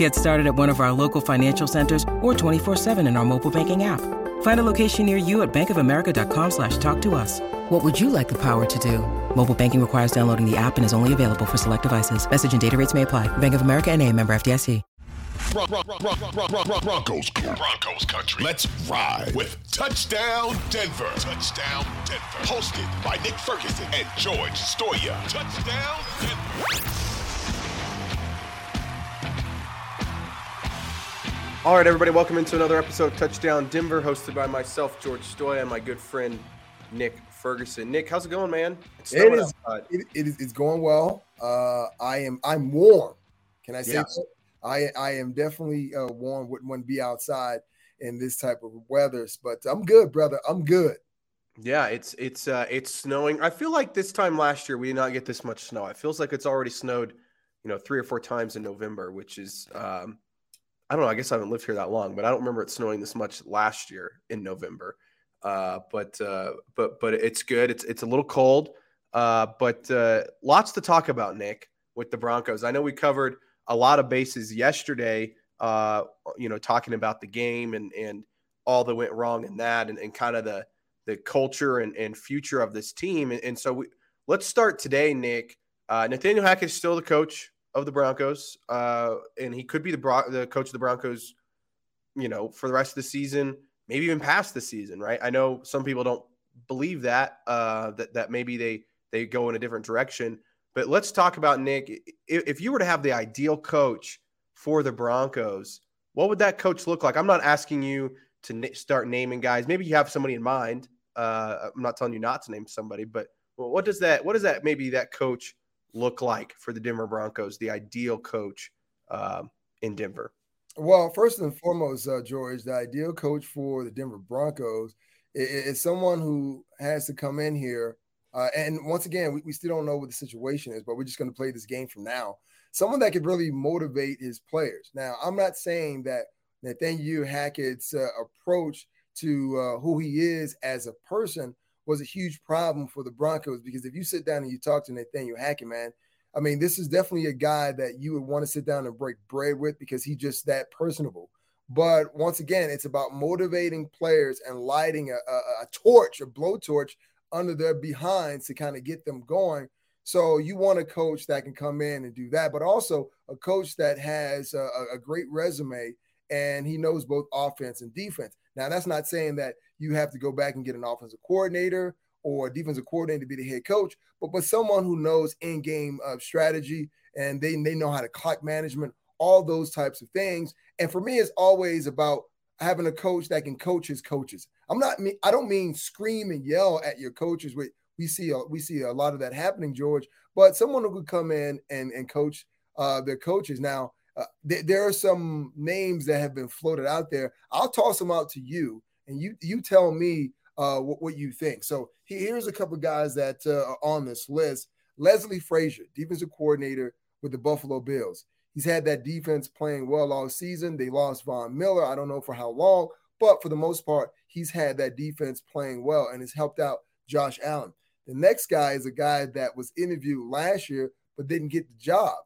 Get started at one of our local financial centers or 24-7 in our mobile banking app. Find a location near you at bankofamerica.com slash talk to us. What would you like the power to do? Mobile banking requires downloading the app and is only available for select devices. Message and data rates may apply. Bank of America and a member FDIC. Broncos, Broncos country. Let's ride with Touchdown Denver. Touchdown Denver. Hosted by Nick Ferguson and George Stoia. Touchdown Denver. All right, everybody, welcome into another episode of Touchdown Denver, hosted by myself, George Stoia, and my good friend Nick Ferguson. Nick, how's it going, man? It's it is. It, it is. It's going well. Uh, I am. I'm warm. Can I say Yeah. that? I I am definitely uh, warm. Wouldn't want to be outside in this type of weather, but I'm good, brother. I'm good. Yeah, it's it's uh it's snowing. I feel like this time last year we did not get this much snow. It feels like it's already snowed, you know, three or four times in November, which is um I don't know, I guess I haven't lived here that long, but I don't remember it snowing this much last year in November. Uh but uh but but it's good. It's it's a little cold. Uh but uh lots to talk about, Nick, with the Broncos. I know we covered a lot of bases yesterday, uh, you know, talking about the game and and all that went wrong in that and, and kind of the the culture and, and future of this team. And, and so we, let's start today, Nick. Uh, Nathaniel Hackett is still the coach of the Broncos, uh, and he could be the, the coach of the Broncos, you know, for the rest of the season, maybe even past the season, right? I know some people don't believe that uh, that that maybe they they go in a different direction. But let's talk about Nick. If, you were to have the ideal coach for the Broncos, what would that coach look like? I'm not asking you to start naming guys. Maybe you have somebody in mind. Uh, I'm not telling you not to name somebody, but what does that what does that maybe that coach look like for the Denver Broncos? The ideal coach um, in Denver. Well, first and foremost, uh, George, the ideal coach for the Denver Broncos is, is someone who has to come in here. Uh, and once again, we, we still don't know what the situation is, but we're just going to play this game from now. Someone that could really motivate his players. Now, I'm not saying that Nathaniel Hackett's uh, approach to uh, who he is as a person was a huge problem for the Broncos because if you sit down and you talk to Nathaniel Hackett, man, I mean, this is definitely a guy that you would want to sit down and break bread with because he's just that personable. But once again, it's about motivating players and lighting a, a, a torch, a blowtorch under their behinds to kind of get them going. So you want a coach that can come in and do that, but also a coach that has a, a great resume and he knows both offense and defense. Now, that's not saying that you have to go back and get an offensive coordinator or defensive coordinator to be the head coach, but but someone who knows in-game uh, strategy and they they know how to clock management, all those types of things. And for me, it's always about having a coach that can coach his coaches. I'm not. I don't mean scream and yell at your coaches. We we see a, we see a lot of that happening, George. But someone who could come in and and coach uh, their coaches. Now, uh, th- there are some names that have been floated out there. I'll toss them out to you, and you you tell me uh, what, what you think. So he- here's a couple guys that uh, are on this list. Leslie Frazier, defensive coordinator with the Buffalo Bills. He's had that defense playing well all season. They lost Von Miller. I don't know for how long, but for the most part, he's had that defense playing well and has helped out Josh Allen. The next guy is a guy that was interviewed last year but didn't get the job,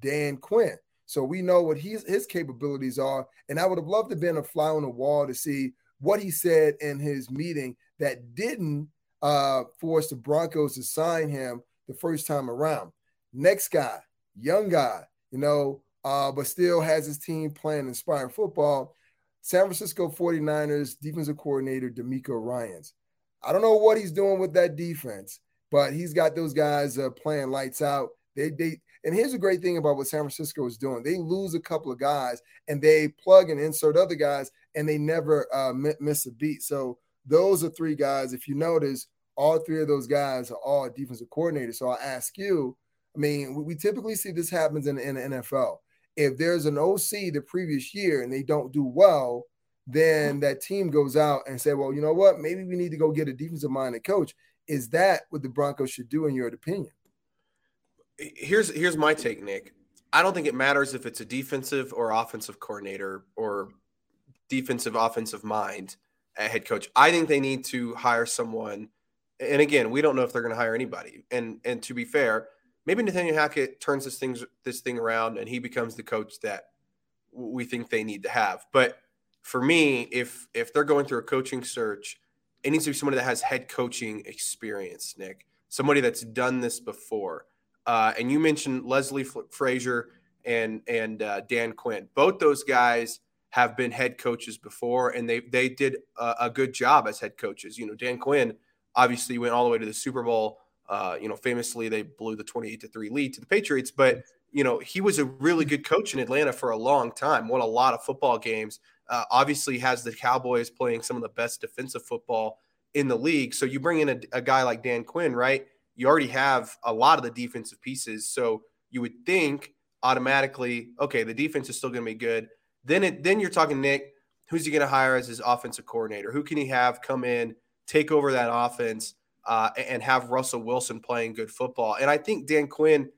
Dan Quinn. So we know what his his capabilities are, and I would have loved to have been a fly on the wall to see what he said in his meeting that didn't uh, force the Broncos to sign him the first time around. Next guy, young guy, you know, uh, but still has his team playing inspiring football. San Francisco 49ers defensive coordinator DeMeco Ryans. I don't know what he's doing with that defense, but he's got those guys uh, playing lights out. They they and here's the great thing about what San Francisco is doing. They lose a couple of guys and they plug and insert other guys and they never uh, miss a beat. So those are three guys. If you notice, all three of those guys are all defensive coordinators. So I ask you, I mean, we, typically see this happens in, in the NFL. if there's an OC the previous year and they don't do well, then that team goes out and say, well, you know what? Maybe we need to go get a defensive minded coach. Is that what the Broncos should do, in your opinion? Here's here's my take, Nick. I don't think it matters if it's a defensive or offensive coordinator or defensive offensive mind at head coach. I think they need to hire someone. And again, we don't know if they're going to hire anybody. And and to be fair, maybe Nathaniel Hackett turns this thing this thing around and he becomes the coach that we think they need to have. But for me, if if they're going through a coaching search, it needs to be somebody that has head coaching experience, Nick. Somebody that's done this before. Uh, and you mentioned Leslie Frazier and and uh, Dan Quinn. Both those guys have been head coaches before, and they they did a, a, good job as head coaches. You know, Dan Quinn obviously went all the way to the Super Bowl. Uh, you know, famously they blew the twenty-eight to three lead to the Patriots, but you know he was a really good coach in Atlanta for a long time. Won a lot of football games. Uh, obviously, has the Cowboys playing some of the best defensive football in the league. So you bring in a, a guy like Dan Quinn, right? You already have a lot of the defensive pieces, so you would think automatically, okay, the defense is still going to be good. Then it, then you're talking Nick. Who's he going to hire as his offensive coordinator? Who can he have come in, take over that offense, uh, and have Russell Wilson playing good football? And I think Dan Quinn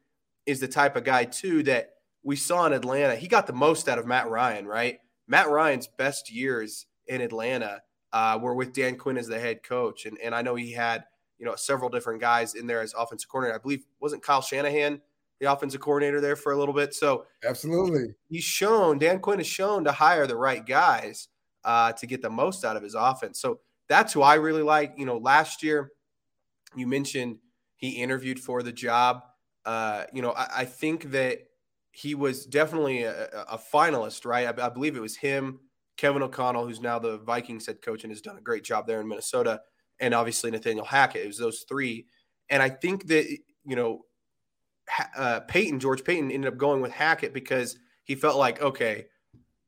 is the type of guy too that we saw in Atlanta. He got the most out of Matt Ryan, right? Matt Ryan's best years in Atlanta uh, were with Dan Quinn as the head coach, and and I know he had you know several different guys in there as offensive coordinator. I believe wasn't Kyle Shanahan the offensive coordinator there for a little bit. So absolutely, he's shown Dan Quinn has shown to hire the right guys uh, to get the most out of his offense. So that's who I really like. You know, last year you mentioned he interviewed for the job. Uh, you know, I, I think that he was definitely a, a finalist, right? I, I, believe it was him, Kevin O'Connell, who's now the Vikings head coach and has done a great job there in Minnesota, and obviously Nathaniel Hackett. It was those three, and I think that you know, uh, Paton, George Paton ended up going with Hackett because he felt like okay,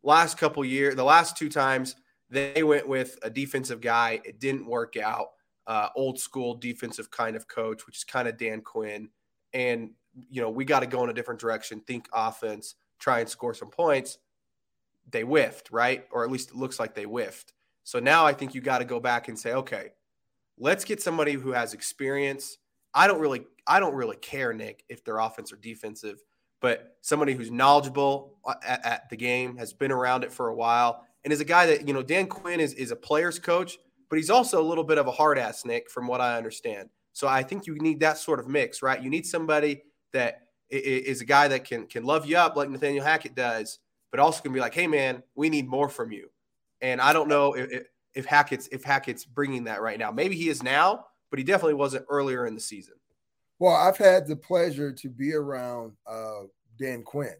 last couple years, the last two times they went with a defensive guy, it didn't work out. Uh, old school defensive kind of coach, which is kind of Dan Quinn, and you know, we got to go in a different direction, think offense, try and score some points. They whiffed, right? Or at least it looks like they whiffed. So now I think you got to go back and say, okay, let's get somebody who has experience. I don't really, I don't really care, Nick, if they're offense or defensive, but somebody who's knowledgeable at, at the game, has been around it for a while, and is a guy that, you know, Dan Quinn is, is a player's coach, but he's also a little bit of a hard ass, Nick, from what I understand. So I think you need that sort of mix, right? You need somebody that is a guy that can can love you up like Nathaniel Hackett does, but also can be like, hey man, we need more from you. And I don't know if, if Hackett's if Hackett's bringing that right now. Maybe he is now, but he definitely wasn't earlier in the season. Well, I've had the pleasure to be around uh, Dan Quinn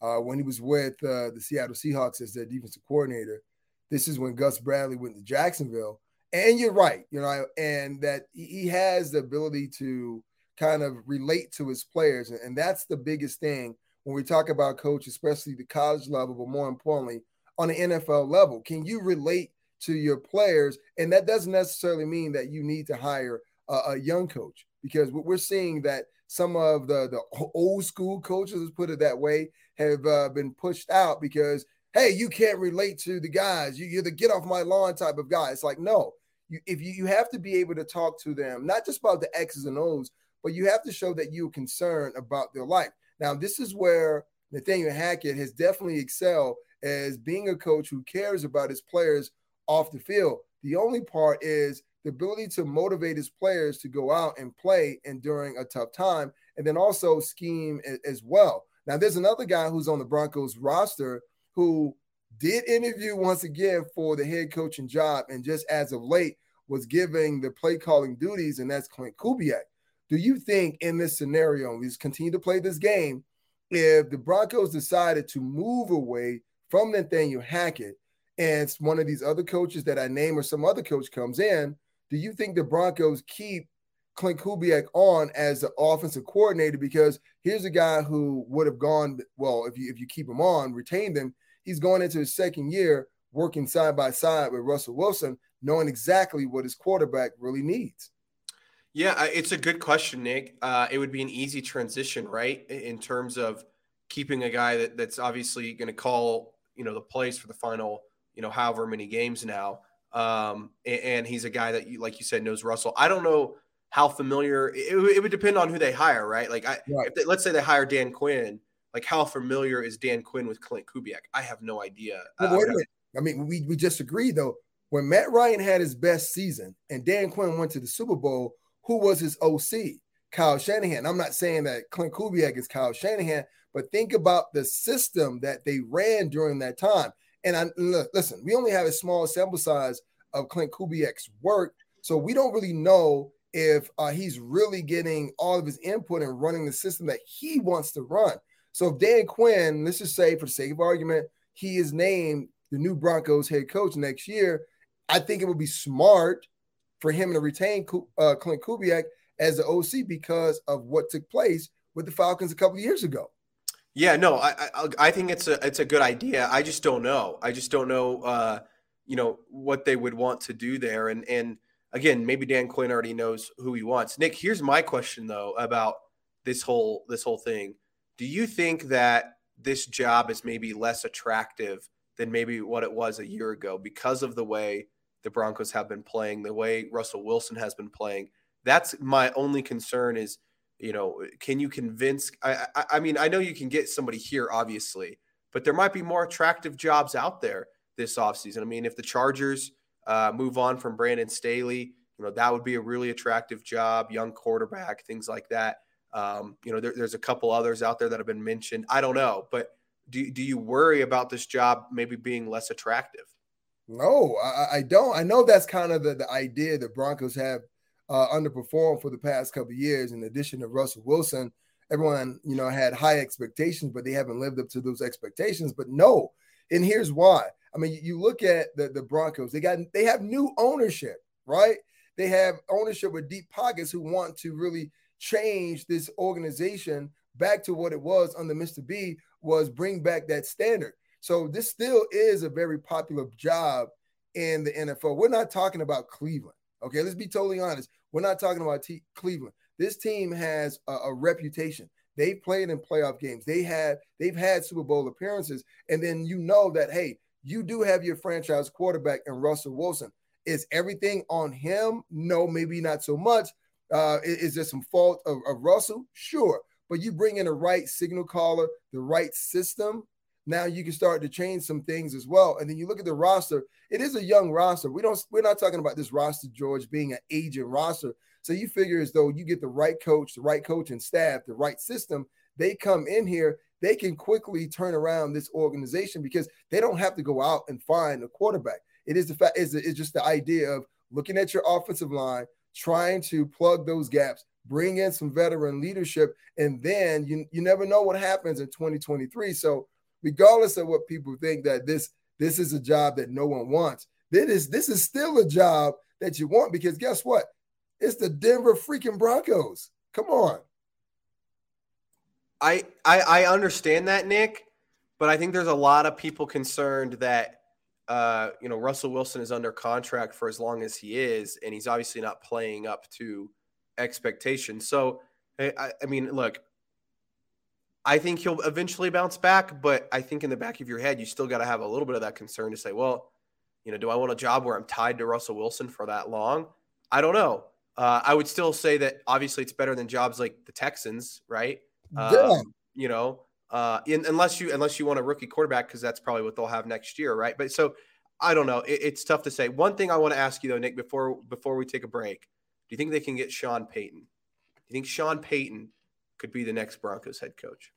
uh, when he was with uh, the Seattle Seahawks as their defensive coordinator. This is when Gus Bradley went to Jacksonville, and you're right, you know, and that he has the ability to kind of relate to his players. And, that's the biggest thing when we talk about coach, especially the college level, but more importantly, on the NFL level. Can you relate to your players? And that doesn't necessarily mean that you need to hire a, a young coach because we're seeing that some of the, the old school coaches, let's put it that way, have uh, been pushed out because, hey, you can't relate to the guys. You, are the get off my lawn type of guy. It's like, no, you, if you, you have to be able to talk to them, not just about the X's and O's, but you have to show that you're concerned about their life. Now, this is where Nathaniel Hackett has definitely excelled as being a coach who cares about his players off the field. The only part is the ability to motivate his players to go out and play and during a tough time, and then also scheme as well. Now, there's another guy who's on the Broncos roster who did interview once again for the head coaching job, and just as of late was giving the play calling duties, and that's Klint Kubiak. Do you think in this scenario, we just continue to play this game, if the Broncos decided to move away from Nathaniel Hackett and one of these other coaches that I name or some other coach comes in, do you think the Broncos keep Klint Kubiak on as the offensive coordinator? Because here's a guy who would have gone, well, if you if you keep him on, retain him. he's going into his second year working side by side with Russell Wilson, knowing exactly what his quarterback really needs. Yeah, it's a good question, Nick. Uh, it would be an easy transition, right? In terms of keeping a guy that, that's obviously going to call you know the plays for the final you know however many games now. Um, and, and, he's a guy that you like you said knows Russell. I don't know how familiar it, it would depend on who they hire, right? Like I right. They, let's say they hire Dan Quinn, like how familiar is Dan Quinn with Klint Kubiak? I have no idea. Well, wait a minute. I mean, we we just agreed though. When Matt Ryan had his best season and Dan Quinn went to the Super Bowl, who was his OC? Kyle Shanahan. I'm not saying that Klint Kubiak is Kyle Shanahan, but think about the system that they ran during that time. And I listen, we only have a small sample size of Klint Kubiak's work, so we don't really know if uh, he's really getting all of his input and running the system that he wants to run. So if Dan Quinn, let's just say for the sake of argument, he is named the new Broncos head coach next year, I think it would be smart for him to retain uh, Klint Kubiak as the OC because of what took place with the Falcons a couple years ago. Yeah, no, I, I, I think it's a it's a good idea. I just don't know. I just don't know, uh, you know, what they would want to do there. And and again, maybe Dan Quinn already knows who he wants. Nick, here's my question though about this whole this whole thing. Do you think that this job is maybe less attractive than maybe what it was a year ago because of the way the Broncos have been playing, the way Russell Wilson has been playing? That's my only concern is, you know, can you convince? I, I, I mean, I know you can get somebody here, obviously, but there might be more attractive jobs out there this offseason. I mean, if the Chargers uh, move on from Brandon Staley, you know, that would be a really attractive job, young quarterback, things like that. Um, you know, there, there's a couple others out there that have been mentioned. I don't know, but do, do you worry about this job maybe being less attractive? No, I, I don't. I know that's kind of the, the idea the Broncos have uh, underperformed for the past couple years. In addition to Russell Wilson, everyone you know had high expectations, but they haven't lived up to those expectations. But no, and here's why. I mean, you look at the the Broncos; they got they have new ownership, right? They have ownership with deep pockets who want to really change this organization back to what it was under Mr. B was bring back that standard. So this still is a very popular job in the NFL. We're not talking about Cleveland. Okay, let's be totally honest. We're not talking about T- Cleveland. This team has a, a reputation. They've played in playoff games. They had they've had Super Bowl appearances, and then you know that hey, you do have your franchise quarterback in Russell Wilson. Is everything on him? No, maybe not so much. Uh, is, is there some fault of, of Russell? Sure, but you bring in the right signal caller, the right system. Now you can start to change some things as well. And then you look at the roster it is a young roster. We don't we're not talking about this roster, George, being an aging roster. So you figure as though you get the right coach, the right coach and staff, the right system, they come in here, they can quickly turn around this organization because they don't have to go out and find a quarterback. It is the fact is it's just the idea of looking at your offensive line, trying to plug those gaps, bring in some veteran leadership, and then you you never know what happens in 2023. So regardless of what people think that this this is a job that no one wants. This is this is still a job that you want because guess what? It's the Denver freaking Broncos. Come on. I I, I understand that, Nick, but I think there's a lot of people concerned that uh, you know Russell Wilson is under contract for as long as he is, and he's obviously not playing up to expectations. So I, I mean, look, I think he'll eventually bounce back, but I think in the back of your head, you still got to have a little bit of that concern to say, well, you know, do I want a job where I'm tied to Russell Wilson for that long? I don't know. Uh, I would still say that obviously it's better than jobs like the Texans, right? Yeah. Um, you know, uh, in, unless you unless you want a rookie quarterback because that's probably what they'll have next year, right? But so I don't know. It, it's tough to say. One thing I want to ask you though, Nick, before before we take a break, do you think they can get Sean Payton? Do you think Sean Payton could be the next Broncos head coach.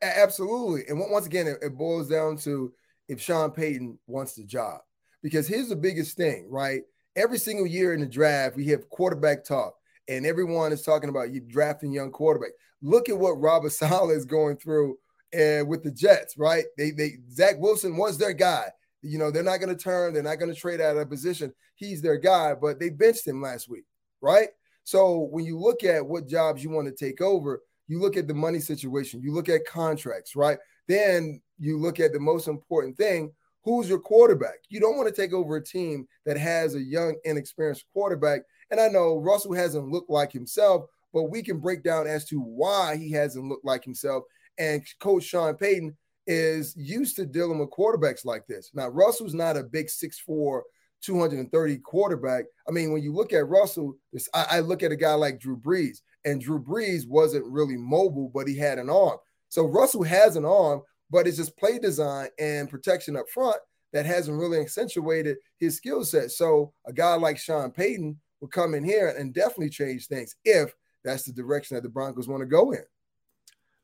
Absolutely. And once again, it, boils down to if Sean Payton wants the job. Because here's the biggest thing, right? Every single year in the draft, we have quarterback talk, and everyone is talking about you drafting young quarterback. Look at what Robert Saleh is going through uh, with the Jets, right? They they Zach Wilson was their guy. You know, they're not going to turn, they're not going to trade out of position. He's their guy, but they benched him last week, right? So when you look at what jobs you want to take over, you look at the money situation, you look at contracts, right? Then you look at the most important thing who's your quarterback? You don't want to take over a team that has a young, inexperienced quarterback. And I know Russell hasn't looked like himself, but we can break down as to why he hasn't looked like himself. And Coach Sean Payton is used to dealing with quarterbacks like this. Now, Russell's not a big 6'4, 230 quarterback. I mean, when you look at Russell, I, I look at a guy like Drew Brees, and Drew Brees wasn't really mobile, but he had an arm. So Russell has an arm, but it's just play design and protection up front that hasn't really accentuated his skill set. So a guy like Sean Payton would come in here and definitely change things if that's the direction that the Broncos want to go in.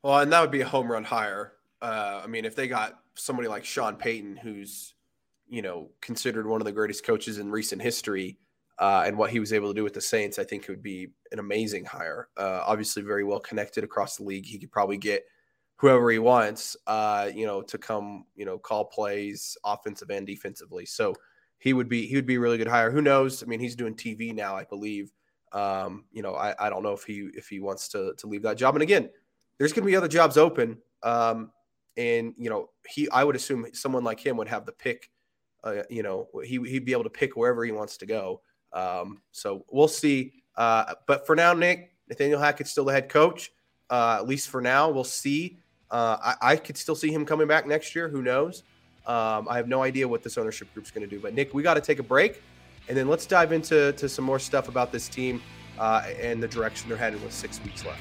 Well, and that would be a home run hire. Uh, I mean, if they got somebody like Sean Payton, who's you know considered one of the greatest coaches in recent history, uh, and what he was able to do with the Saints, I think it would be an amazing hire. Uh, obviously, very well connected across the league. He could probably get whoever he wants, uh, you know, to come, you know, call plays offensive and defensively. So he would be he would be a really good hire. Who knows? I mean, he's doing TV now, I believe. Um, you know, I, I don't know if he if he wants to to leave that job. And again, there's going to be other jobs open. Um, and you know, he I would assume someone like him would have the pick. Uh, you know, he he'd be able to pick wherever he wants to go. Um, so we'll see. Uh, but for now, Nick Nathaniel Hackett's still the head coach. Uh, at least for now, we'll see. Uh, I, I, could still see him coming back next year. Who knows? Um, I have no idea what this ownership group's going to do. But Nick, we got to take a break, and then let's dive into to some more stuff about this team uh, and the direction they're headed with six weeks left.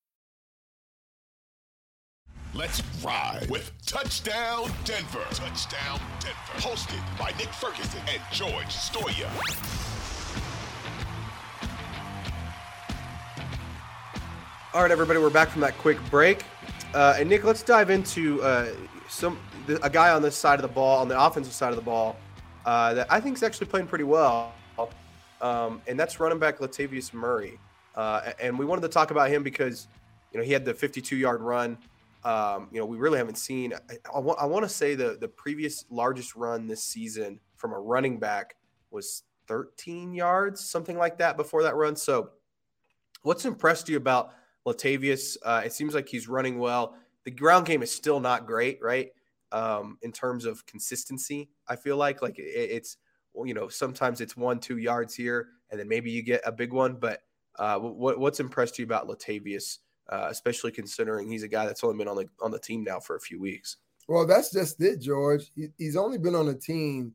Let's ride with Touchdown Denver. Touchdown Denver. Hosted by Nick Ferguson and George Stoia. All right, everybody, we're back from that quick break. Uh, and Nick, let's dive into uh, some a guy on this side of the ball, on the offensive side of the ball, uh, that I think is actually playing pretty well, um, and that's running back Latavius Murray. Uh, and we wanted to talk about him because you know he had the 52-yard run um, you know, we really haven't seen. I, want, to say the the previous largest run this season from a running back was 13 yards, something like that, before that run. So, what's impressed you about Latavius? Uh, it seems like he's running well. The ground game is still not great, right? Um, in terms of consistency, I feel like like it, it's you know sometimes it's one two yards here, and then maybe you get a big one. But uh, what, what's impressed you about Latavius? Uh, especially considering he's a guy that's only been on the on the team now for a few weeks. Well, that's just it, George. He, he's only been on the team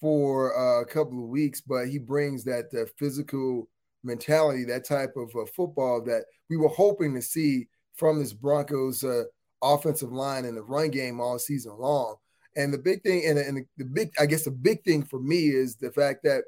for uh, a couple of weeks, but he brings that uh, physical mentality, that type of uh, football that we were hoping to see from this Broncos uh, offensive line in the run game all season long. And the big thing, and, and the big, I guess the big thing for me is the fact that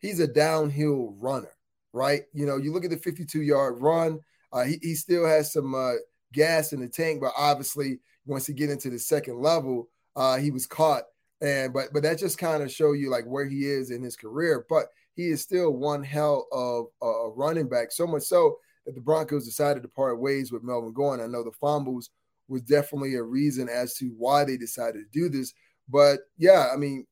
he's a downhill runner, right? You know, you look at the 52 yard run, uh, he, he still has some uh, gas in the tank, but obviously once he get into the second level, uh, he was caught. And but but that just kind of show you like where he is in his career. But he is still one hell of a running back. So much so that the Broncos decided to part ways with Melvin Gordon. I know the fumbles was definitely a reason as to why they decided to do this. But yeah, I mean,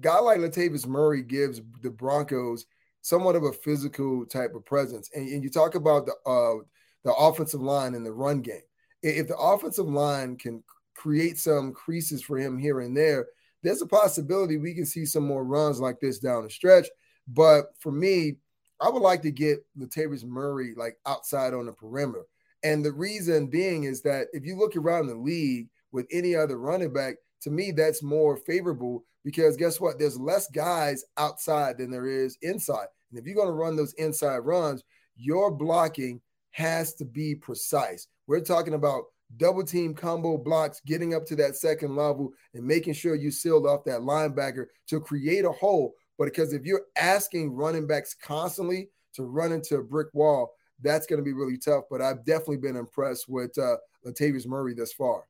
guy like Latavius Murray gives the Broncos somewhat of a physical type of presence. And, and you talk about the uh, the offensive line and the run game. If the offensive line can create some creases for him here and there, there's a possibility we can see some more runs like this down the stretch. But for me, I would like to get Latavius Murray like outside on the perimeter. And the reason being is that if you look around the league with any other running back, to me, that's more favorable because guess what? There's less guys outside than there is inside. And if you're going to run those inside runs, your blocking has to be precise. We're talking about double team combo blocks, getting up to that second level and making sure you sealed off that linebacker to create a hole. But because if you're asking running backs constantly to run into a brick wall, that's going to be really tough. But I've definitely been impressed with uh, Latavius Murray thus far.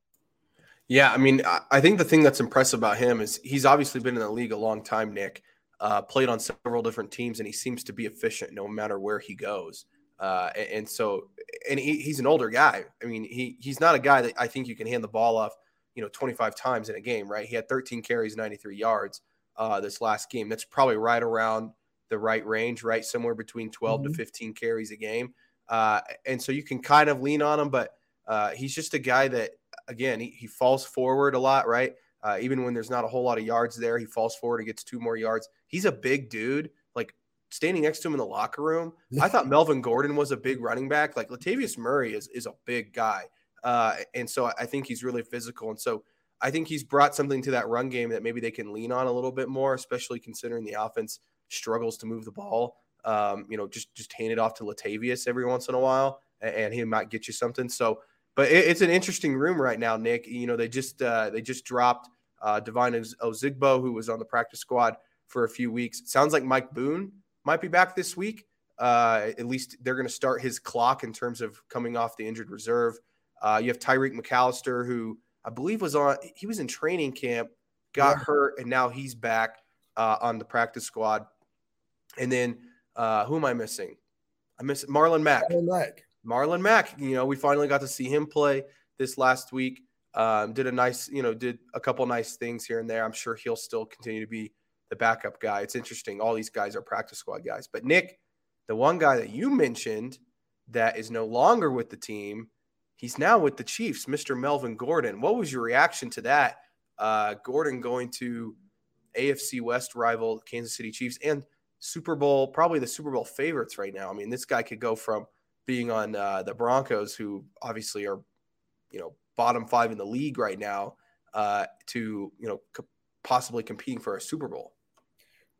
Yeah, I mean, I think the thing that's impressive about him is he's obviously been in the league a long time, Nick uh, played on several different teams, and he seems to be efficient no matter where he goes. Uh, and, and, so, and he, he's an older guy. I mean, he he's not a guy that I think you can hand the ball off, you know, 25 times in a game, right? He had 13 carries, 93 yards uh, this last game. That's probably right around the right range, right? Somewhere between 12 mm-hmm. to 15 carries a game. Uh, and so you can kind of lean on him, but uh, he's just a guy that, again, he, he falls forward a lot, right? Uh, even when there's not a whole lot of yards there, he falls forward and gets two more yards. He's a big dude. Like standing next to him in the locker room, I thought Melvin Gordon was a big running back. Like Latavius Murray is, is a big guy. Uh, and so I think he's really physical. And so I think he's brought something to that run game that maybe they can lean on a little bit more, especially considering the offense struggles to move the ball. Um, you know, just just hand it off to Latavius every once in a while, and, and he might get you something. So, but it, it's an interesting room right now, Nick. You know, they just uh, they just dropped uh, Devine Ozigbo, who was on the practice squad for a few weeks. It sounds like Mike Boone might be back this week. Uh, at least they're going to start his clock in terms of coming off the injured reserve. Uh, you have Tyreek McAllister, who I believe was on. He was in training camp, got yeah. hurt, and now he's back uh, on the practice squad. And then uh, who am I missing? I miss Marlon Mack. Marlon Mack. Marlon Mack. You know, we finally got to see him play this last week. Um, did a nice, you know, did a couple nice things here and there. I'm sure he'll still continue to be the backup guy. It's interesting. All these guys are practice squad guys. But Nick, the one guy that you mentioned that is no longer with the team, he's now with the Chiefs, Mr. Melvin Gordon. What was your reaction to that? Uh, Gordon going to AFC West rival Kansas City Chiefs and – Super Bowl, probably the Super Bowl favorites right now. I mean, this guy could go from being on uh, the Broncos, who obviously are, you know, bottom five in the league right now, uh, to you know co- possibly competing for a Super Bowl.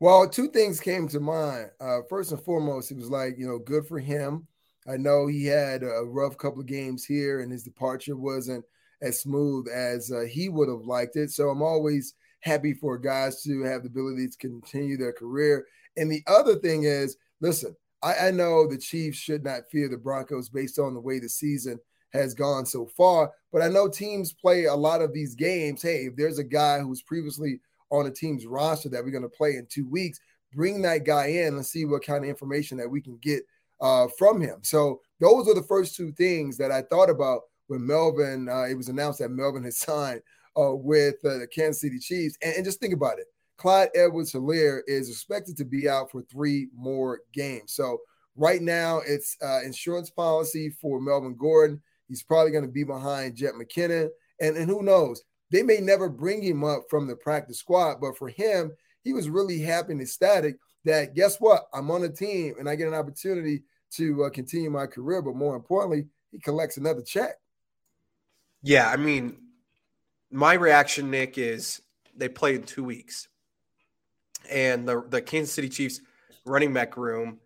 Well, two things came to mind. Uh, first and foremost, it was like you know, good for him. I know he had a rough couple of games here, and his departure wasn't as smooth as uh, he would have liked it. So I'm always happy for guys to have the ability to continue their career and the other thing is, listen, I, I know the Chiefs should not fear the Broncos based on the way the season has gone so far, but I know teams play a lot of these games. Hey, if there's a guy who's previously on a team's roster that we're going to play in two weeks, bring that guy in and see what kind of information that we can get uh, from him. So those are the first two things that I thought about when Melvin. Uh, it was announced that Melvin had signed uh, with uh, the Kansas City Chiefs, and, and, just think about it. Clyde Edwards Helaire is expected to be out for three more games. So right now it's uh, insurance policy for Melvin Gordon. He's probably going to be behind Jet McKinnon. And, and who knows? They may never bring him up from the practice squad, but for him, he was really happy and ecstatic that guess what? I'm on a team and I get an opportunity to uh, continue my career. But more importantly, he collects another check. Yeah, I mean, my reaction, Nick, is they play in two weeks and the the Kansas City Chiefs running back room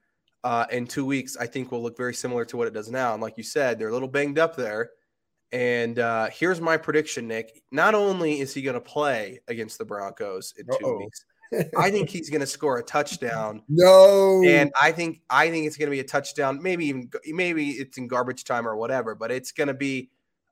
uh, in two weeks, I think will look very similar to what it does now. And like you said, they're a little banged up there. And uh, here's my prediction, Nick. Not only is he going to play against the Broncos in 2 Uh-oh. weeks, I think he's going to score a touchdown. No, and I think I think it's going to be a touchdown. Maybe even maybe it's in garbage time or whatever, but it's going to be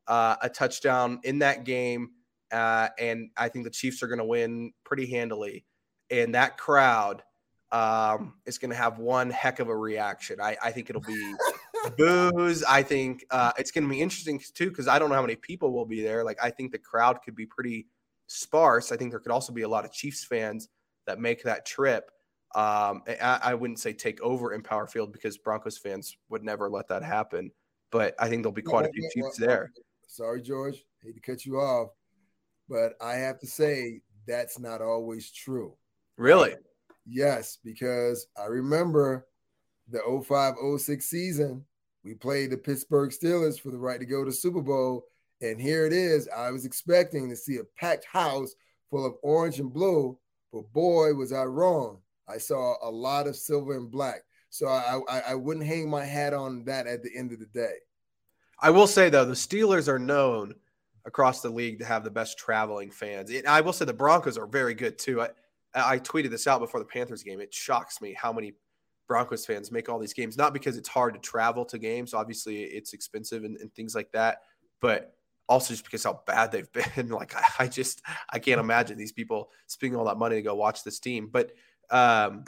uh, a touchdown in that game. Uh, and I think the Chiefs are going to win pretty handily and that crowd um, is going to have one heck of a reaction. I, I think it'll be boos. I think uh, it's going to be interesting too because I don't know how many people will be there. Like I think the crowd could be pretty sparse. I think there could also be a lot of Chiefs fans that make that trip. Um, I, I, wouldn't say take over Empower Field because Broncos fans would never let that happen. But I think there'll be quite a few Chiefs there. Sorry, George. Hate to cut you off, but I have to say that's not always true. Really? Yes, because I remember the 05 06 season, we played the Pittsburgh Steelers for the right to go to Super Bowl. And here it is. I was expecting to see a packed house full of orange and blue, but boy, was I wrong. I saw a lot of silver and black. So I, I, I wouldn't hang my hat on that at the end of the day. I will say, though, the Steelers are known across the league to have the best traveling fans. And I will say the Broncos are very good too. I, I tweeted this out before the Panthers game. It shocks me how many Broncos fans make all these games, not because it's hard to travel to games. Obviously, it's expensive and, and things like that, but also just because how bad they've been. like, I, I, just, I can't imagine these people spending all that money to go watch this team. But um,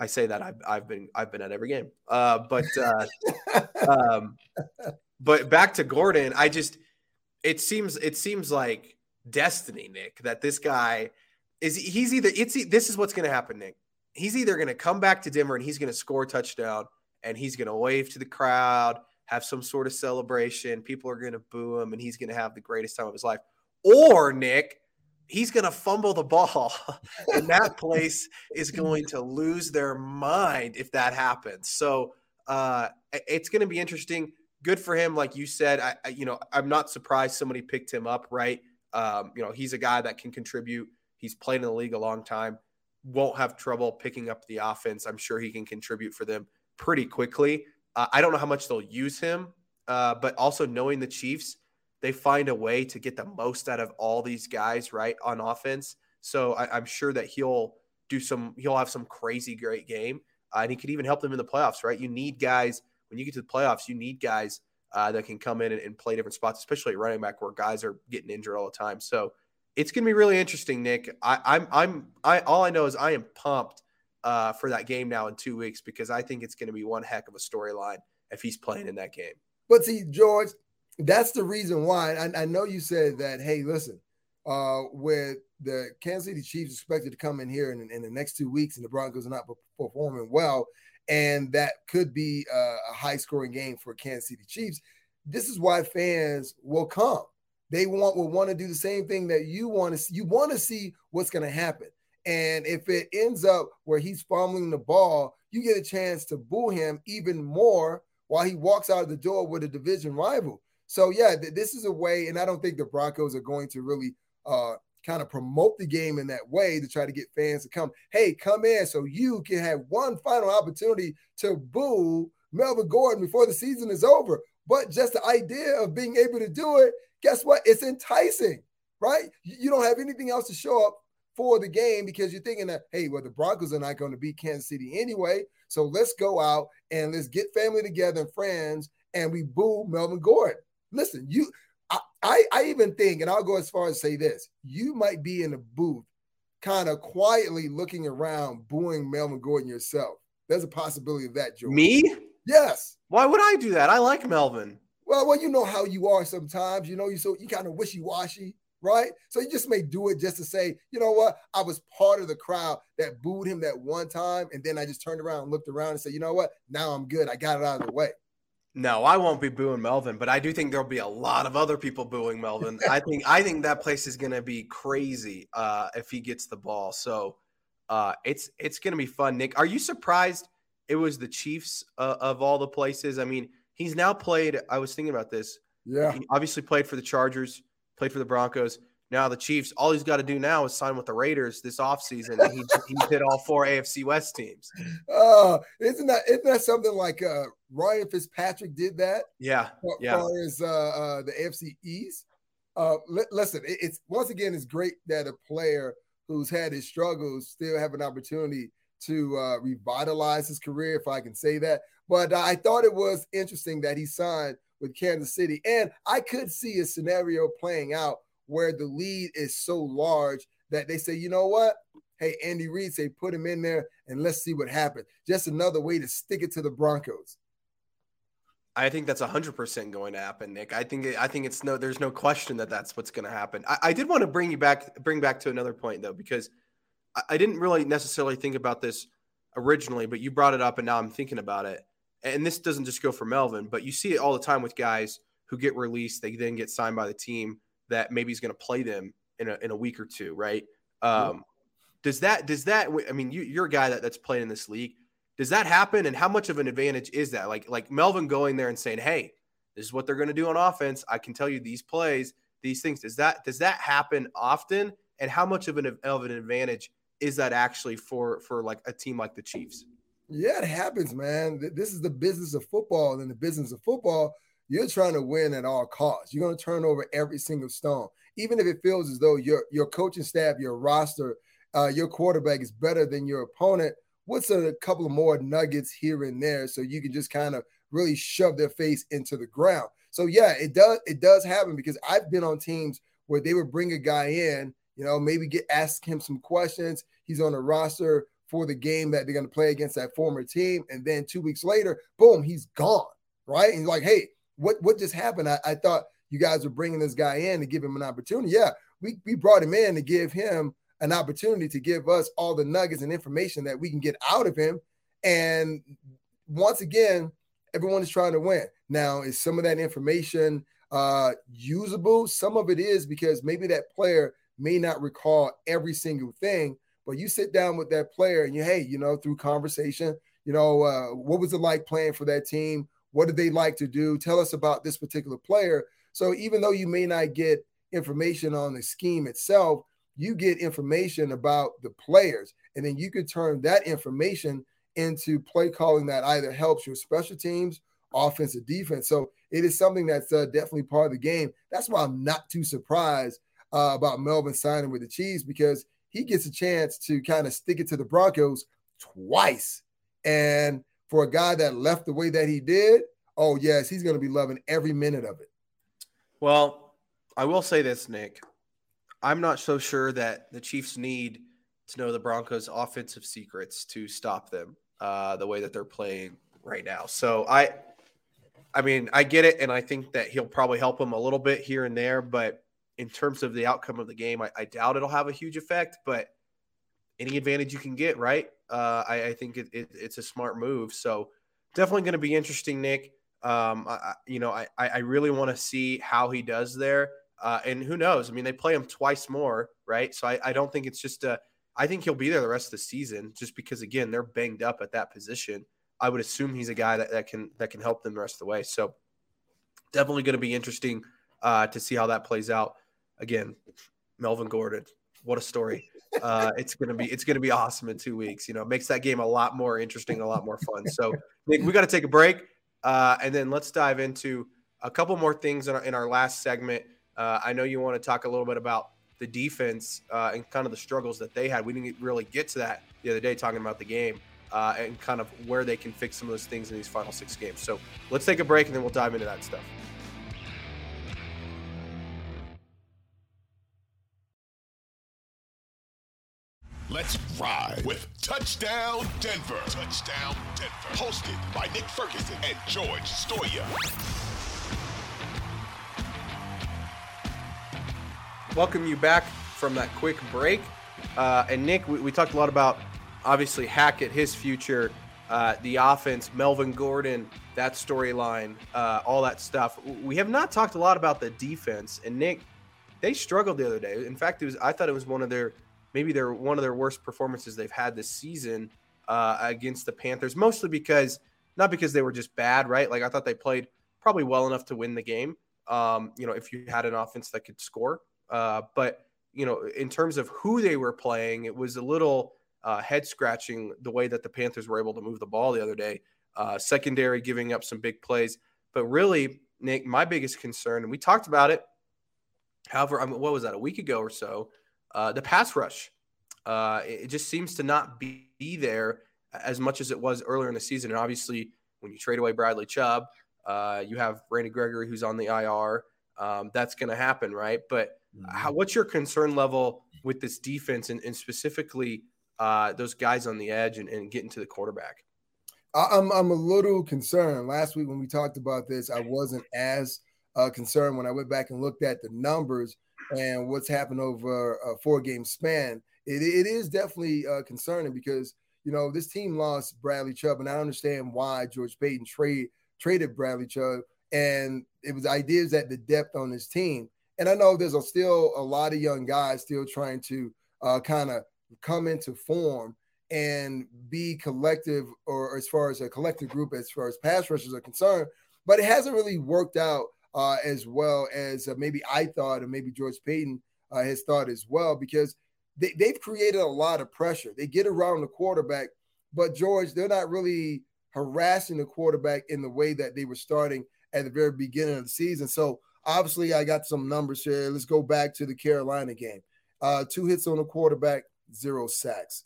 I say that I've, I've been I've been at every game. Uh, but uh, um, but back to Gordon, I just it seems it seems like destiny, Nick, that this guy is he's either it's this is what's going to happen, Nick. He's either going to come back to Denver and he's going to score a touchdown and he's going to wave to the crowd, have some sort of celebration. People are going to boo him and he's going to have the greatest time of his life. Or Nick, he's going to fumble the ball and that place is going to lose their mind if that happens. So uh, it's going to be interesting. Good for him, like you said. I, I, you know, I'm not surprised somebody picked him up. Right? Um, you know, he's a guy that can contribute. He's played in the league a long time. Won't have trouble picking up the offense. I'm sure he can contribute for them pretty quickly. Uh, I don't know how much they'll use him, uh, but also knowing the Chiefs, they find a way to get the most out of all these guys, right, on offense. So I, am sure that he'll do some, he'll have some crazy great game, uh, and he could even help them in the playoffs, right? You need guys when you get to the playoffs, you need guys uh, that can come in and, and, play different spots, especially running back where guys are getting injured all the time. So it's going to be really interesting, Nick. I, I'm, I'm, I, all I know is I am pumped uh, for that game now in two weeks because I think it's going to be one heck of a storyline if he's playing in that game. But see, George, that's the reason why. I, I know you said that. Hey, listen, uh, with the Kansas City Chiefs expected to come in here in, in the next two weeks, and the Broncos are not performing well, and that could be a, a high scoring game for Kansas City Chiefs. This is why fans will come. They want will want to do the same thing that you want to see. You want to see what's going to happen. And if it ends up where he's fumbling the ball, you get a chance to boo him even more while he walks out of the door with a division rival. So yeah, th- this is a way, and I don't think the Broncos are going to really uh, kind of promote the game in that way to try to get fans to come. Hey, come in so you can have one final opportunity to boo Melvin Gordon before the season is over. But just the idea of being able to do it, guess what? It's enticing, right? You don't have anything else to show up for the game because you're thinking that, hey, well, the Broncos are not going to beat Kansas City anyway. So let's go out and let's get family together and friends and we boo Melvin Gordon listen, you I, I, I even think, and I'll go as far as say this: you might be in a booth, kind of quietly looking around, booing Melvin Gordon yourself. There's a possibility of that, Joe. Me? Yes. Why would I do that? I like Melvin. Well, well, you know how you are sometimes. You know, you so you kind of wishy washy, right? So you just may do it just to say, you know what? I was part of the crowd that booed him that one time, and then I just turned around and looked around and said, you know what? Now I'm good. I got it out of the way. No, I won't be booing Melvin, but I do think there'll be a lot of other people booing Melvin. I think I think that place is going to be crazy uh, if he gets the ball. So uh, it's it's going to be fun. Nick, are you surprised it was the Chiefs uh, of all the places? I mean, he's now played. I was thinking about this. Yeah, he obviously played for the Chargers, played for the Broncos. Now the Chiefs, all he's got to do now is sign with the Raiders this offseason. And he, he hit all four AFC West teams. Uh, isn't that isn't that something like uh, Ryan Fitzpatrick did that? Yeah. As yeah. far as uh, uh, the AFC East. Uh, li- listen, it, it's once again, it's great that a player who's had his struggles still have an opportunity to uh, revitalize his career, if I can say that. But uh, I thought it was interesting that he signed with Kansas City, and I could see a scenario playing out where the lead is so large that they say, you know what? Hey, Andy Reid say put him in there and let's see what happens. Just another way to stick it to the Broncos. I think that's 100% going to happen, Nick. I think I think it's no there's no question that that's what's going to happen. I, I, did want to bring you back bring back to another point though because I, I didn't really necessarily think about this originally, but you brought it up and now I'm thinking about it. And this doesn't just go for Melvin, but you see it all the time with guys who get released, they then get signed by the team that maybe he's going to play them in a, in a week or two, right? Um, Does that does that? I mean, you, you're a guy that, that's playing in this league. Does that happen? And how much of an advantage is that? Like like Melvin going there and saying, "Hey, this is what they're going to do on offense. I can tell you these plays, these things." Does that does that happen often? And how much of an of an advantage is that actually for for like a team like the Chiefs? Yeah, it happens, man. This is the business of football, and the business of football you're trying to win at all costs. You're going to turn over every single stone, even if it feels as though your your coaching staff, your roster, uh, your quarterback is better than your opponent. What's a couple of more nuggets here and there so you can just kind of really shove their face into the ground? So yeah, it does it does happen because I've been on teams where they would bring a guy in, you know, maybe get ask him some questions. He's on the roster for the game that they're going to play against that former team. And then two weeks later, boom, he's gone. Right. And like, hey, what, what just happened? I, I thought you guys were bringing this guy in to give him an opportunity. Yeah, we, we brought him in to give him an opportunity to give us all the nuggets and information that we can get out of him. And once again, everyone is trying to win. Now, is some of that information uh, usable? Some of it is because maybe that player may not recall every single thing, but you sit down with that player and you, hey, you know, through conversation, you know, uh, what was it like playing for that team? What did they like to do? Tell us about this particular player. So even though you may not get information on the scheme itself, you get information about the players, and then you could turn that information into play calling that either helps your special teams, offense, or defense. So it is something that's uh, definitely part of the game. That's why I'm not too surprised uh, about Melvin signing with the Chiefs because he gets a chance to kind of stick it to the Broncos twice. And for a guy that left the way that he did, oh yes, he's going to be loving every minute of it. Well, I will say this, Nick. I'm not so sure that the Chiefs need to know the Broncos' offensive secrets to stop them uh, the way that they're playing right now. So I, I mean, I get it, and I think that he'll probably help them a little bit here and there. But in terms of the outcome of the game, I, I doubt it'll have a huge effect. But any advantage you can get, right? Uh, I, I, think it, it, it's a smart move. So definitely going to be interesting, Nick. Um, I, you know, I, I really want to see how he does there. Uh, and who knows? I mean, they play him twice more, right? So I, I don't think it's just a. I think he'll be there the rest of the season, just because again they're banged up at that position. I would assume he's a guy that, that can that can help them the rest of the way. So definitely going to be interesting uh, to see how that plays out. Again, Melvin Gordon, what a story! Uh, it's gonna be it's gonna be awesome in two weeks. You know, makes that game a lot more interesting, a lot more fun. So Nick, we got to take a break, uh, and then let's dive into a couple more things in our, in our last segment. Uh, I know you want to talk a little bit about the defense uh, and kind of the struggles that they had. We didn't really get to that the other day talking about the game uh, and kind of where they can fix some of those things in these final six games. So let's take a break and then we'll dive into that stuff. Let's ride with Touchdown Denver. Touchdown Denver. Hosted by Nick Ferguson and George Stoia. welcome you back from that quick break. Uh, and Nick, we, we, talked a lot about obviously Hackett, his future, uh, the offense, Melvin Gordon, that storyline, uh, all that stuff. We have not talked a lot about the defense. And Nick, they struggled the other day. In fact, it was I thought it was one of their maybe their one of their worst performances they've had this season uh, against the Panthers. Mostly because not because they were just bad, right? Like I thought they played probably well enough to win the game. Um, you know, if you had an offense that could score. Uh, but you know, in terms of who they were playing, it was a little uh, head scratching the way that the Panthers were able to move the ball the other day. Uh, secondary giving up some big plays, but really, Nick, my biggest concern, and we talked about it. However, I mean, what was that a week ago or so? Uh, the pass rush, uh, it just seems to not be, be there as much as it was earlier in the season. And obviously, when you trade away Bradley Chubb, uh, you have Randy Gregory who's on the IR. Um, that's going to happen, right? But how, mm-hmm. what's your concern level with this defense and, and specifically uh, those guys on the edge and, and getting to the quarterback? I'm I'm a little concerned. Last week when we talked about this, I wasn't as uh, concerned when I went back and looked at the numbers and what's happened over a four game span. It, it is definitely uh, concerning because you know this team lost Bradley Chubb, and I understand why George Paton trade traded Bradley Chubb, and it was ideas that the depth on this team. And I know there's a, still a lot of young guys still trying to uh, kind of come into form and be collective, or as far as a collective group, as far as pass rushers are concerned. But it hasn't really worked out uh, as well as uh, maybe I thought, or maybe George Paton uh, has thought as well, because they, they've created a lot of pressure. They get around the quarterback, but George, they're not really harassing the quarterback in the way that they were starting at the very beginning of the season. So Obviously, I got some numbers here. Let's go back to the Carolina game. Uh, two hits on the quarterback, zero sacks.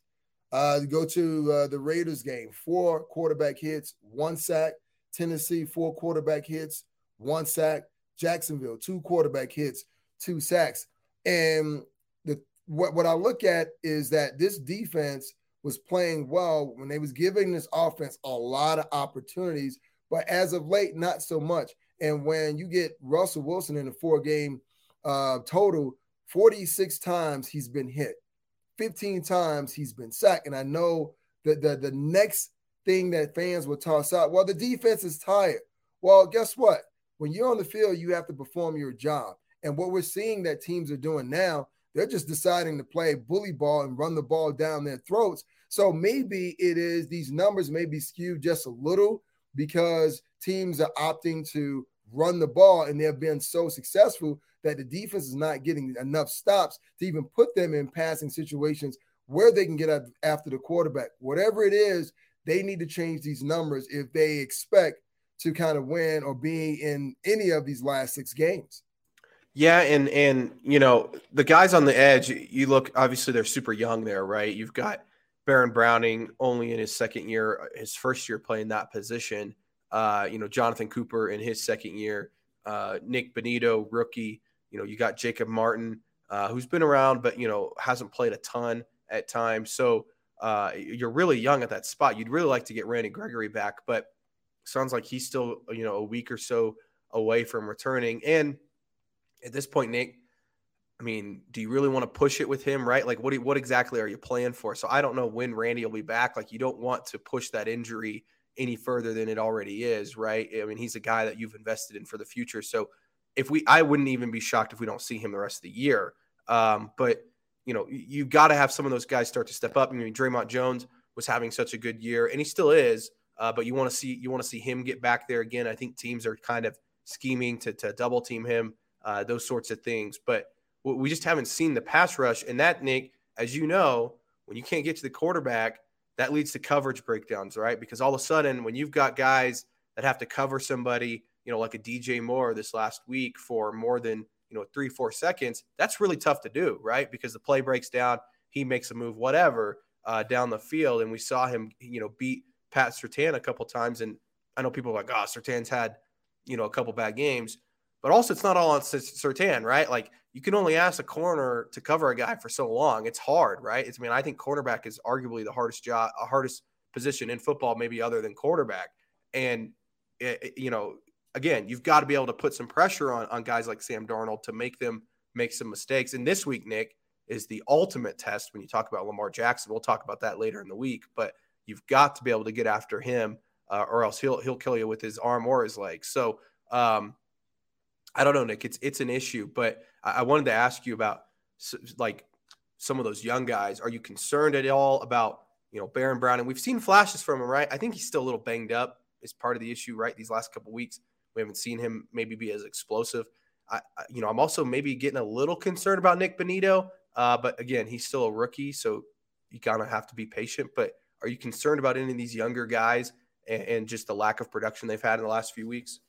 Uh, go to uh, the Raiders game, four quarterback hits, one sack. Tennessee, four quarterback hits, one sack. Jacksonville, two quarterback hits, two sacks. And the what, what I look at is that this defense was playing well when they was giving this offense a lot of opportunities, but as of late, not so much. And when you get Russell Wilson in a four game uh, total, 46 times he's been hit, 15 times he's been sacked. And I know that the, the next thing that fans will toss out, well, the defense is tired. Well, guess what? When you're on the field, you have to perform your job. And what we're seeing that teams are doing now, they're just deciding to play bully ball and run the ball down their throats. So maybe it is these numbers may be skewed just a little because teams are opting to run the ball and they've been so successful that the defense is not getting enough stops to even put them in passing situations where they can get after the quarterback. Whatever it is, they need to change these numbers if they expect to kind of win or be in any of these last six games. Yeah, and and you know the guys on the edge. You look obviously they're super young there, right? You've got Baron Browning only in his second year, his first year playing that position. Uh, you know Jonathan Cooper in his second year. Uh, Nik Bonitto, rookie. You know you got Jacob Martin, uh, who's been around but you know hasn't played a ton at times. So uh, you're really young at that spot. You'd really like to get Randy Gregory back, but sounds like he's still you know a week or so away from returning. And at this point, Nick, I mean, do you really want to push it with him, right? Like, what do, what exactly are you playing for? So I don't know when Randy will be back. Like, you don't want to push that injury any further than it already is, right? I mean, he's a guy that you've invested in for the future. So if we, I wouldn't even be shocked if we don't see him the rest of the year. Um, but you know, you got to have some of those guys start to step up. I mean, Dre'Mont Jones was having such a good year, and he still is. Uh, but you want to see you want to see him get back there again. I think teams are kind of scheming to to double team him, uh, those sorts of things. But we just haven't seen the pass rush, and that Nick, as you know, when you can't get to the quarterback, that leads to coverage breakdowns, right? Because all of a sudden, when you've got guys that have to cover somebody, you know, like a DJ Moore this last week for more than you know, three, four seconds, that's really tough to do, right? Because the play breaks down, he makes a move, whatever, uh, down the field. And we saw him, you know, beat Pat Surtain a couple times. And I know people are like, oh, Surtain's had, you know, a couple bad games. But also, it's not all on Surtain, right? Like, you can only ask a corner to cover a guy for so long. It's hard, right? It's, I mean, I think cornerback is arguably the hardest job, hardest position in football, maybe other than quarterback. And, it, eh, eh, you know, again, you've got to be able to put some pressure on, on guys like Sam Darnold to make them make some mistakes. And this week, Nick, is the ultimate test when you talk about Lamar Jackson. We'll talk about that later in the week, but you've got to be able to get after him, uh, or else he'll he'll kill you with his arm or his leg. So um, I don't know, Nick. It's it's an issue, but I, I wanted to ask you about like some of those young guys. Are you concerned at all about you know Baron Brown? And we've seen flashes from him, right? I think he's still a little banged up. Is part of the issue, right? These last couple weeks. We haven't seen him maybe be as explosive. I, you know, I'm also maybe getting a little concerned about Nik Bonitto, uh, but again, he's still a rookie, so you kind of have to be patient. But are you concerned about any of these younger guys and, and just the lack of production they've had in the last few weeks?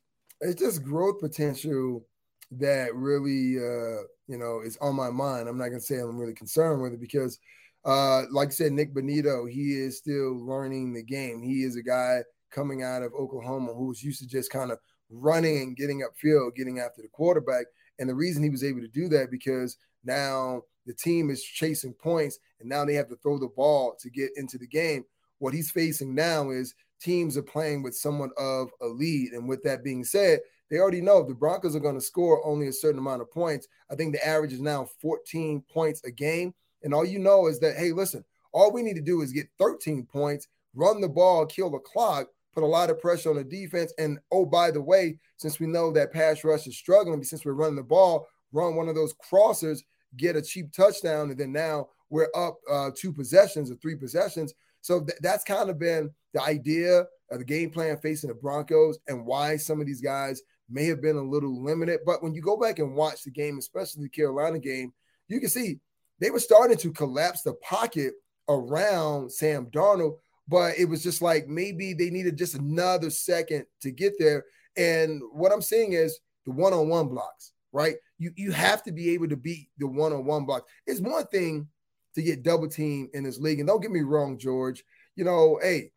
It's just growth potential that really, uh, you know, is on my mind. I'm not gonna say I'm really concerned with it because, uh, like I said, Nik Bonitto, he is still learning the game. He is a guy coming out of Oklahoma who's used to just kind of running and getting upfield, getting after the quarterback. And the reason he was able to do that because now the team is chasing points and now they have to throw the ball to get into the game. What he's facing now is teams are playing with somewhat of a lead. And with that being said, they already know the Broncos are going to score only a certain amount of points. I think the average is now 14 points a game. And all you know is that, hey, listen, all we need to do is get 13 points, run the ball, kill the clock, put a lot of pressure on the defense. And oh, by the way, since we know that pass rush is struggling, since we're running the ball, run one of those crossers, get a cheap touchdown, and then now we're up uh, two possessions or three possessions. So th- that's kind of been the idea of the game plan facing the Broncos and why some of these guys may have been a little limited. But when you go back and watch the game, especially the Carolina game, you can see they were starting to collapse the pocket around Sam Darnold but it was just like maybe they needed just another second to get there. And what I'm seeing is the one-on-one blocks, right? You you have to be able to beat the one-on-one blocks. It's one thing to get double team in this league, and don't get me wrong, George. You know, hey,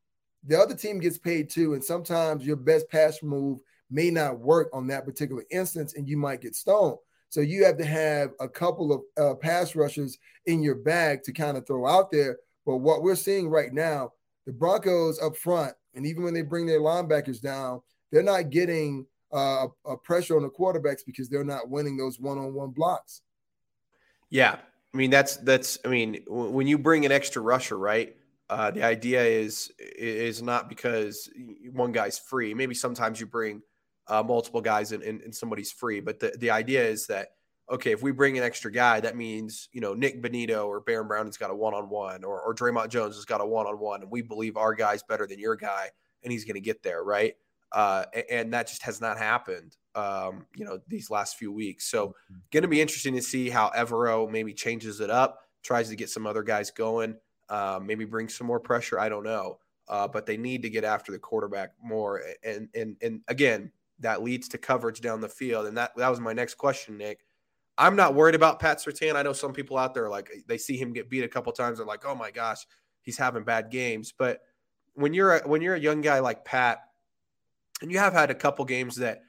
the other team gets paid too, and sometimes your best pass move may not work on that particular instance, and you might get stoned. So you have to have a couple of uh, pass rushers in your bag to kind of throw out there But what we're seeing right now, the Broncos up front, and even when they bring their linebackers down, they're not getting uh, a pressure on the quarterbacks because they're not winning those one-on-one blocks. Yeah, I mean that's that's I mean when you bring an extra rusher, right? Uh, the idea is is not because one guy's free. Maybe sometimes you bring uh, multiple guys and, and, and somebody's free, but the, the idea is that okay, if we bring an extra guy, that means you know Nik Bonitto or Baron Brown has got a one on one, or or Dre'Mont Jones has got a one on one, and we believe our guy's better than your guy, and he's going to get there, right? Uh, and that just has not happened, um, you know, these last few weeks. So, mm-hmm. going to be interesting to see how Evero maybe changes it up, tries to get some other guys going, uh, maybe bring some more pressure. I don't know, uh, but they need to get after the quarterback more. And and and again, that leads to coverage down the field. And that that was my next question, Nick. I'm not worried about Pat Surtain. I know some people out there like they see him get beat a couple times. They're like, oh my gosh, he's having bad games. But when you're a, when you're a young guy like Pat and you have had a couple games that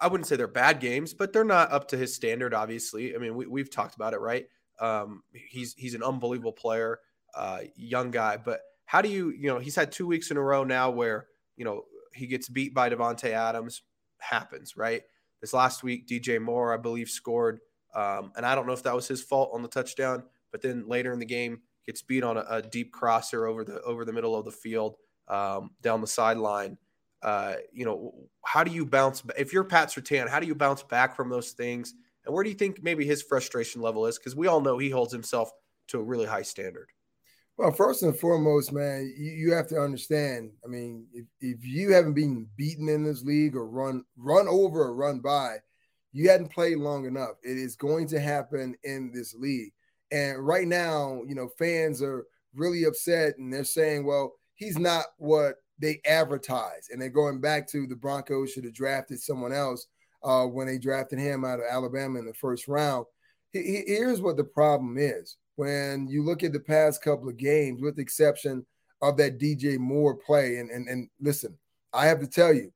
I wouldn't say they're bad games, but they're not up to his standard. Obviously, I mean we, have talked about it, right? Um, he's he's an unbelievable player, uh, young guy. But how do you you know he's had two weeks in a row now where you know he gets beat by Davante Adams. Happens, right? This last week, DJ Moore, I believe, scored, um, and I don't know if that was his fault on the touchdown, but then later in the game gets beat on a, a deep crosser over the over the middle of the field um, down the sideline uh, you know, how do you bounce if you're Pat Surtain? How do you bounce back from those things? And where do you think maybe his frustration level is? Because we all know he holds himself to a really high standard. Well, first and foremost, man, you, you have to understand. I mean, if, if you haven't been beaten in this league or run run over or run by, you hadn't played long enough. It is going to happen in this league. And right now, you know, fans are really upset and they're saying, well, he's not what they advertise, and they're going back to the Broncos should have drafted someone else uh, when they drafted him out of Alabama in the first round. Here's what the problem is: when you look at the past couple of games, with the exception of that DJ Moore play, and and and listen, I have to tell you,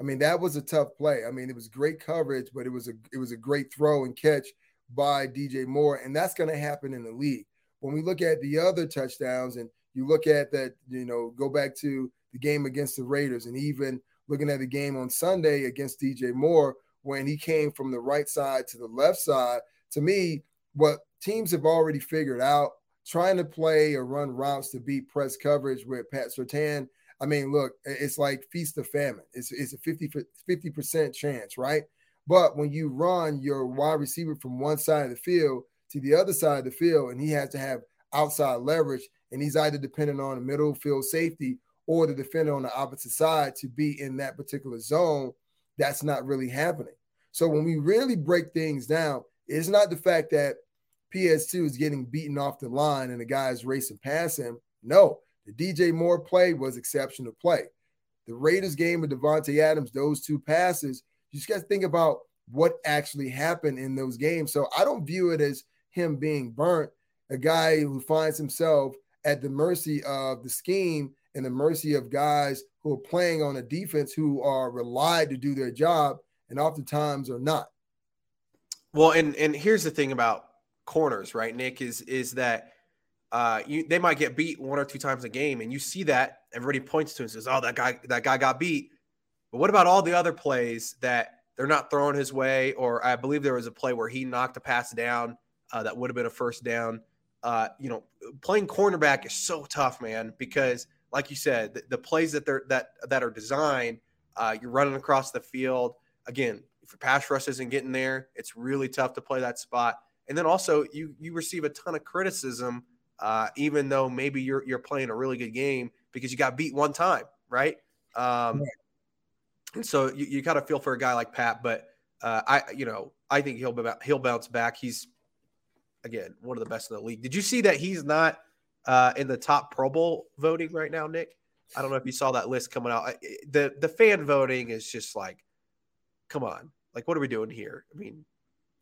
I mean that was a tough play. I mean it was great coverage, but it was a it was a great throw and catch by DJ Moore, and that's going to happen in the league. When we look at the other touchdowns, and you look at that, you know, go back to the game against the Raiders, and even looking at the game on Sunday against DJ Moore when he came from the right side to the left side. To me, what teams have already figured out trying to play or run routes to beat press coverage with Pat Surtain. I mean, look, it's like feast of famine. It's, it's a 50, 50% chance, right? But when you run your wide receiver from one side of the field to the other side of the field, and he has to have outside leverage, and he's either dependent on a middle field safety or the defender on the opposite side to be in that particular zone, that's not really happening. So when we really break things down, it's not the fact that PS2 is getting beaten off the line and the guy's racing past him. No, the DJ Moore play was exceptional play. The Raiders game with Davante Adams, those two passes, you just got to think about what actually happened in those games. So I don't view it as him being burnt, a guy who finds himself at the mercy of the scheme and the mercy of guys who are playing on a defense who are relied to do their job and oftentimes are not. Well, and and here's the thing about corners, right, Nick, is is that uh, you, they might get beat one or two times a game, and you see that everybody points to and says, "Oh, that guy that guy got beat." But what about all the other plays that they're not throwing his way? Or I believe there was a play where he knocked a pass down uh, that would have been a first down. Uh, you know, playing cornerback is so tough, man, because – like you said, the, the plays that they're that that are designed, uh, you're running across the field. Again, if your pass rush isn't getting there, it's really tough to play that spot. And then also, you you receive a ton of criticism, uh, even though maybe you're you're playing a really good game because you got beat one time, right? Um, right. And so you, you kind of feel for a guy like Pat, but uh, I you know I think he'll be, he'll bounce back. He's again one of the best in the league. Did you see that he's not? uh, in the top Pro Bowl voting right now, Nick. I don't know if you saw that list coming out. The the fan voting is just like, come on, like what are we doing here? I mean,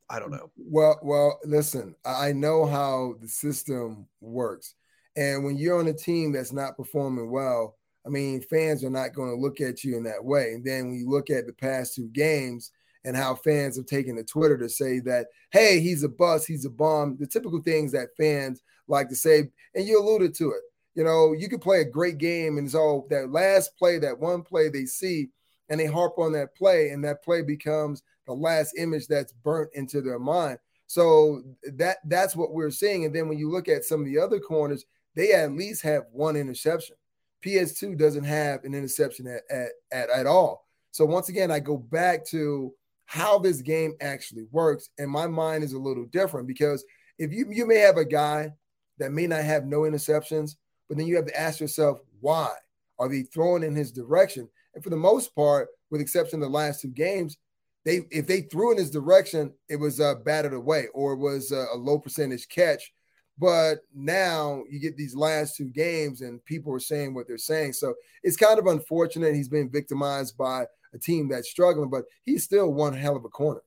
I don't know. Well, well, listen, I know how the system works, and when you're on a team that's not performing well, I mean, fans are not going to look at you in that way. And then when you look at the past two games and how fans have taken to Twitter to say that, hey, he's a bust, he's a bomb, the typical things that fans like to say, and you alluded to it. You know, you could play a great game and so that last play, that one play they see, and they harp on that play, and that play becomes the last image that's burnt into their mind. So that that's what we're seeing. And then when you look at some of the other corners, they at least have one interception. PS2 doesn't have an interception at, at, at, at all. So once again, I go back to how this game actually works. And my mind is a little different because if you you may have a guy that may not have no interceptions, but then you have to ask yourself, why? Are they throwing in his direction? And for the most part, with exception of the last two games, they if they threw in his direction, it was uh, batted away or it was uh, a low percentage catch. But now you get these last two games, and people are saying what they're saying. So it's kind of unfortunate. He's being victimized by a team that's struggling, but he's still one hell of a corner.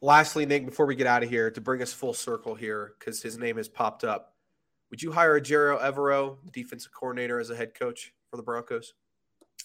Lastly, Nick, before we get out of here, to bring us full circle here, because his name has popped up, would you hire Ejiro Evero, the defensive coordinator, as a head coach for the Broncos?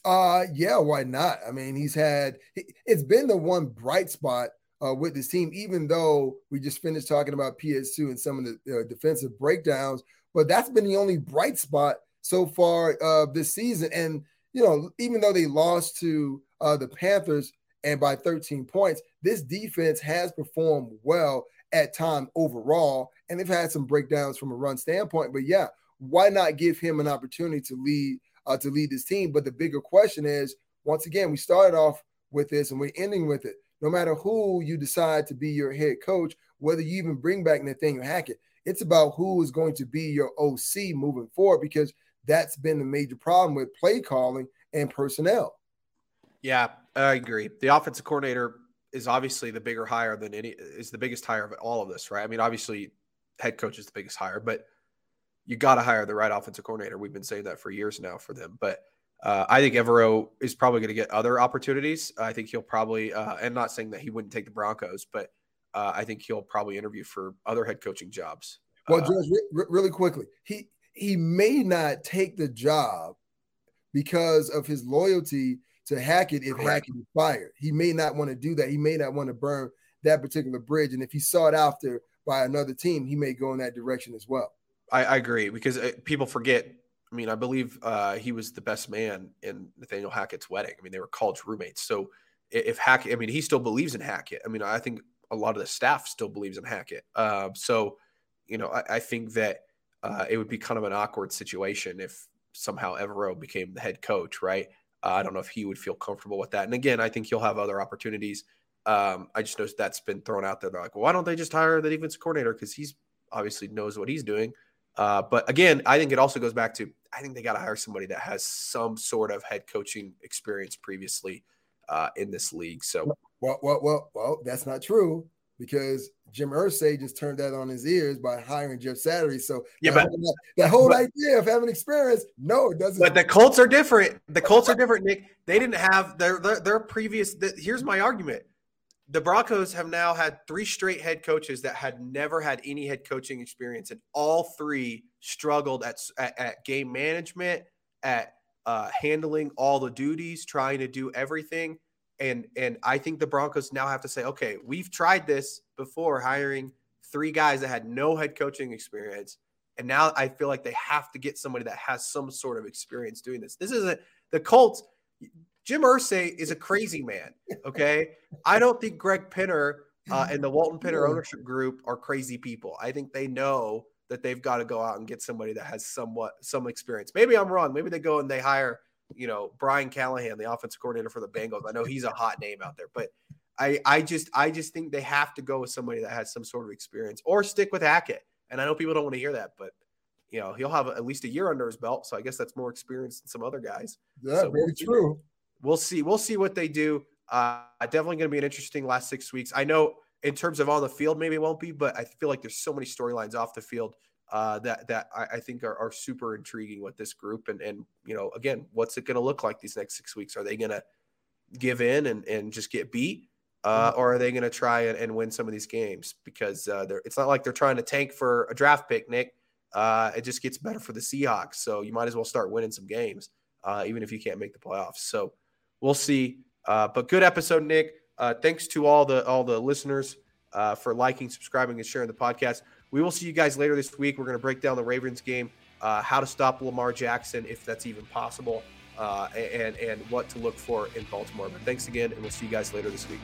Uh, yeah, why not? I mean, he's had it's been the one bright spot uh, with this team, even though we just finished talking about PS2 and some of the uh, defensive breakdowns, but that's been the only bright spot so far uh, this season. And you know, even though they lost to uh, the Panthers and by 13 points, this defense has performed well at time overall, and they've had some breakdowns from a run standpoint. But yeah, why not give him an opportunity to lead uh, to lead this team? But the bigger question is, once again, we started off with this and we're ending with it. No matter who you decide to be your head coach, whether you even bring back Nathaniel Hackett, it's about who is going to be your OC moving forward because that's been the major problem with play calling and personnel. Yeah, I agree. The offensive coordinator is obviously the bigger hire than any is the biggest hire of all of this, right? I mean, obviously, head coach is the biggest hire, but you got to hire the right offensive coordinator. We've been saying that for years now for them, but uh, I think Evero is probably going to get other opportunities. I think he'll probably, uh, and not saying that he wouldn't take the Broncos, but uh, I think he'll probably interview for other head coaching jobs. Well, uh, re- really quickly, he he may not take the job because of his loyalty to Hackett if Correct. Hackett is fired. He may not want to do that. He may not want to burn that particular bridge. And if he's sought after by another team, he may go in that direction as well. I, I agree because uh, people forget. I mean, I believe uh, he was the best man in Nathaniel Hackett's wedding. I mean, they were college roommates. So if Hackett, I mean, he still believes in Hackett. I mean, I think a lot of the staff still believes in Hackett. Uh, so, you know, I, I think that uh, it would be kind of an awkward situation if somehow Evero became the head coach, right? Uh, I don't know if he would feel comfortable with that. And again, I think he'll have other opportunities. Um, I just know that's been thrown out there. They're like, well, why don't they just hire the defense coordinator? Because he's obviously knows what he's doing. Uh, but again, I think it also goes back to I think they got to hire somebody that has some sort of head coaching experience previously uh, in this league. So, well, well, well, well, that's not true because Jim Irsay just turned that on his ears by hiring Jeff Saturday. So yeah, but whole, that whole but, idea of having experience, no, it doesn't. But the Colts are different. The Colts are different, Nick. They didn't have their their, their previous. The, here's my argument: the Broncos have now had three straight head coaches that had never had any head coaching experience, and all three struggled at at, at game management, at uh, handling all the duties, trying to do everything and and I think the Broncos now have to say, okay, we've tried this before, hiring three guys that had no head coaching experience, and now I feel like they have to get somebody that has some sort of experience doing this. This isn't the Colts. Jim Irsay is a crazy man. Okay, I don't think Greg Penner uh, and the Walton Penner ownership group are crazy people. I think they know that they've got to go out and get somebody that has somewhat some experience. Maybe I'm wrong. Maybe they go and they hire you know, Brian Callahan, the offensive coordinator for the Bengals. I know he's a hot name out there, but I, I just, I just think they have to go with somebody that has some sort of experience or stick with Hackett. And I know people don't want to hear that, but you know, he'll have at least a year under his belt. So I guess that's more experience than some other guys. Yeah, so very we'll true. We'll see. We'll see what they do. Uh, definitely going to be an interesting last six weeks. I know in terms of on the field, maybe it won't be, but I feel like there's so many storylines off the field uh, that that I, I think are, are, super intriguing with this group. And and you know, again, what's it going to look like these next six weeks? Are they going to give in and and just get beat, uh, mm-hmm. or are they going to try and, and, win some of these games? Because uh, they're, it's not like they're trying to tank for a draft pick, Nick. Uh, it just gets better for the Seahawks, so you might as well start winning some games, uh, even if you can't make the playoffs. So we'll see. Uh, but good episode, Nick. thanks to all the all the listeners for liking, subscribing, and sharing the podcast. We will see you guys later this week. We're going to break down the Ravens game uh, how to stop Lamar Jackson if that's even possible, uh, and and what to look for in Baltimore. But thanks again, and we'll see you guys later this week.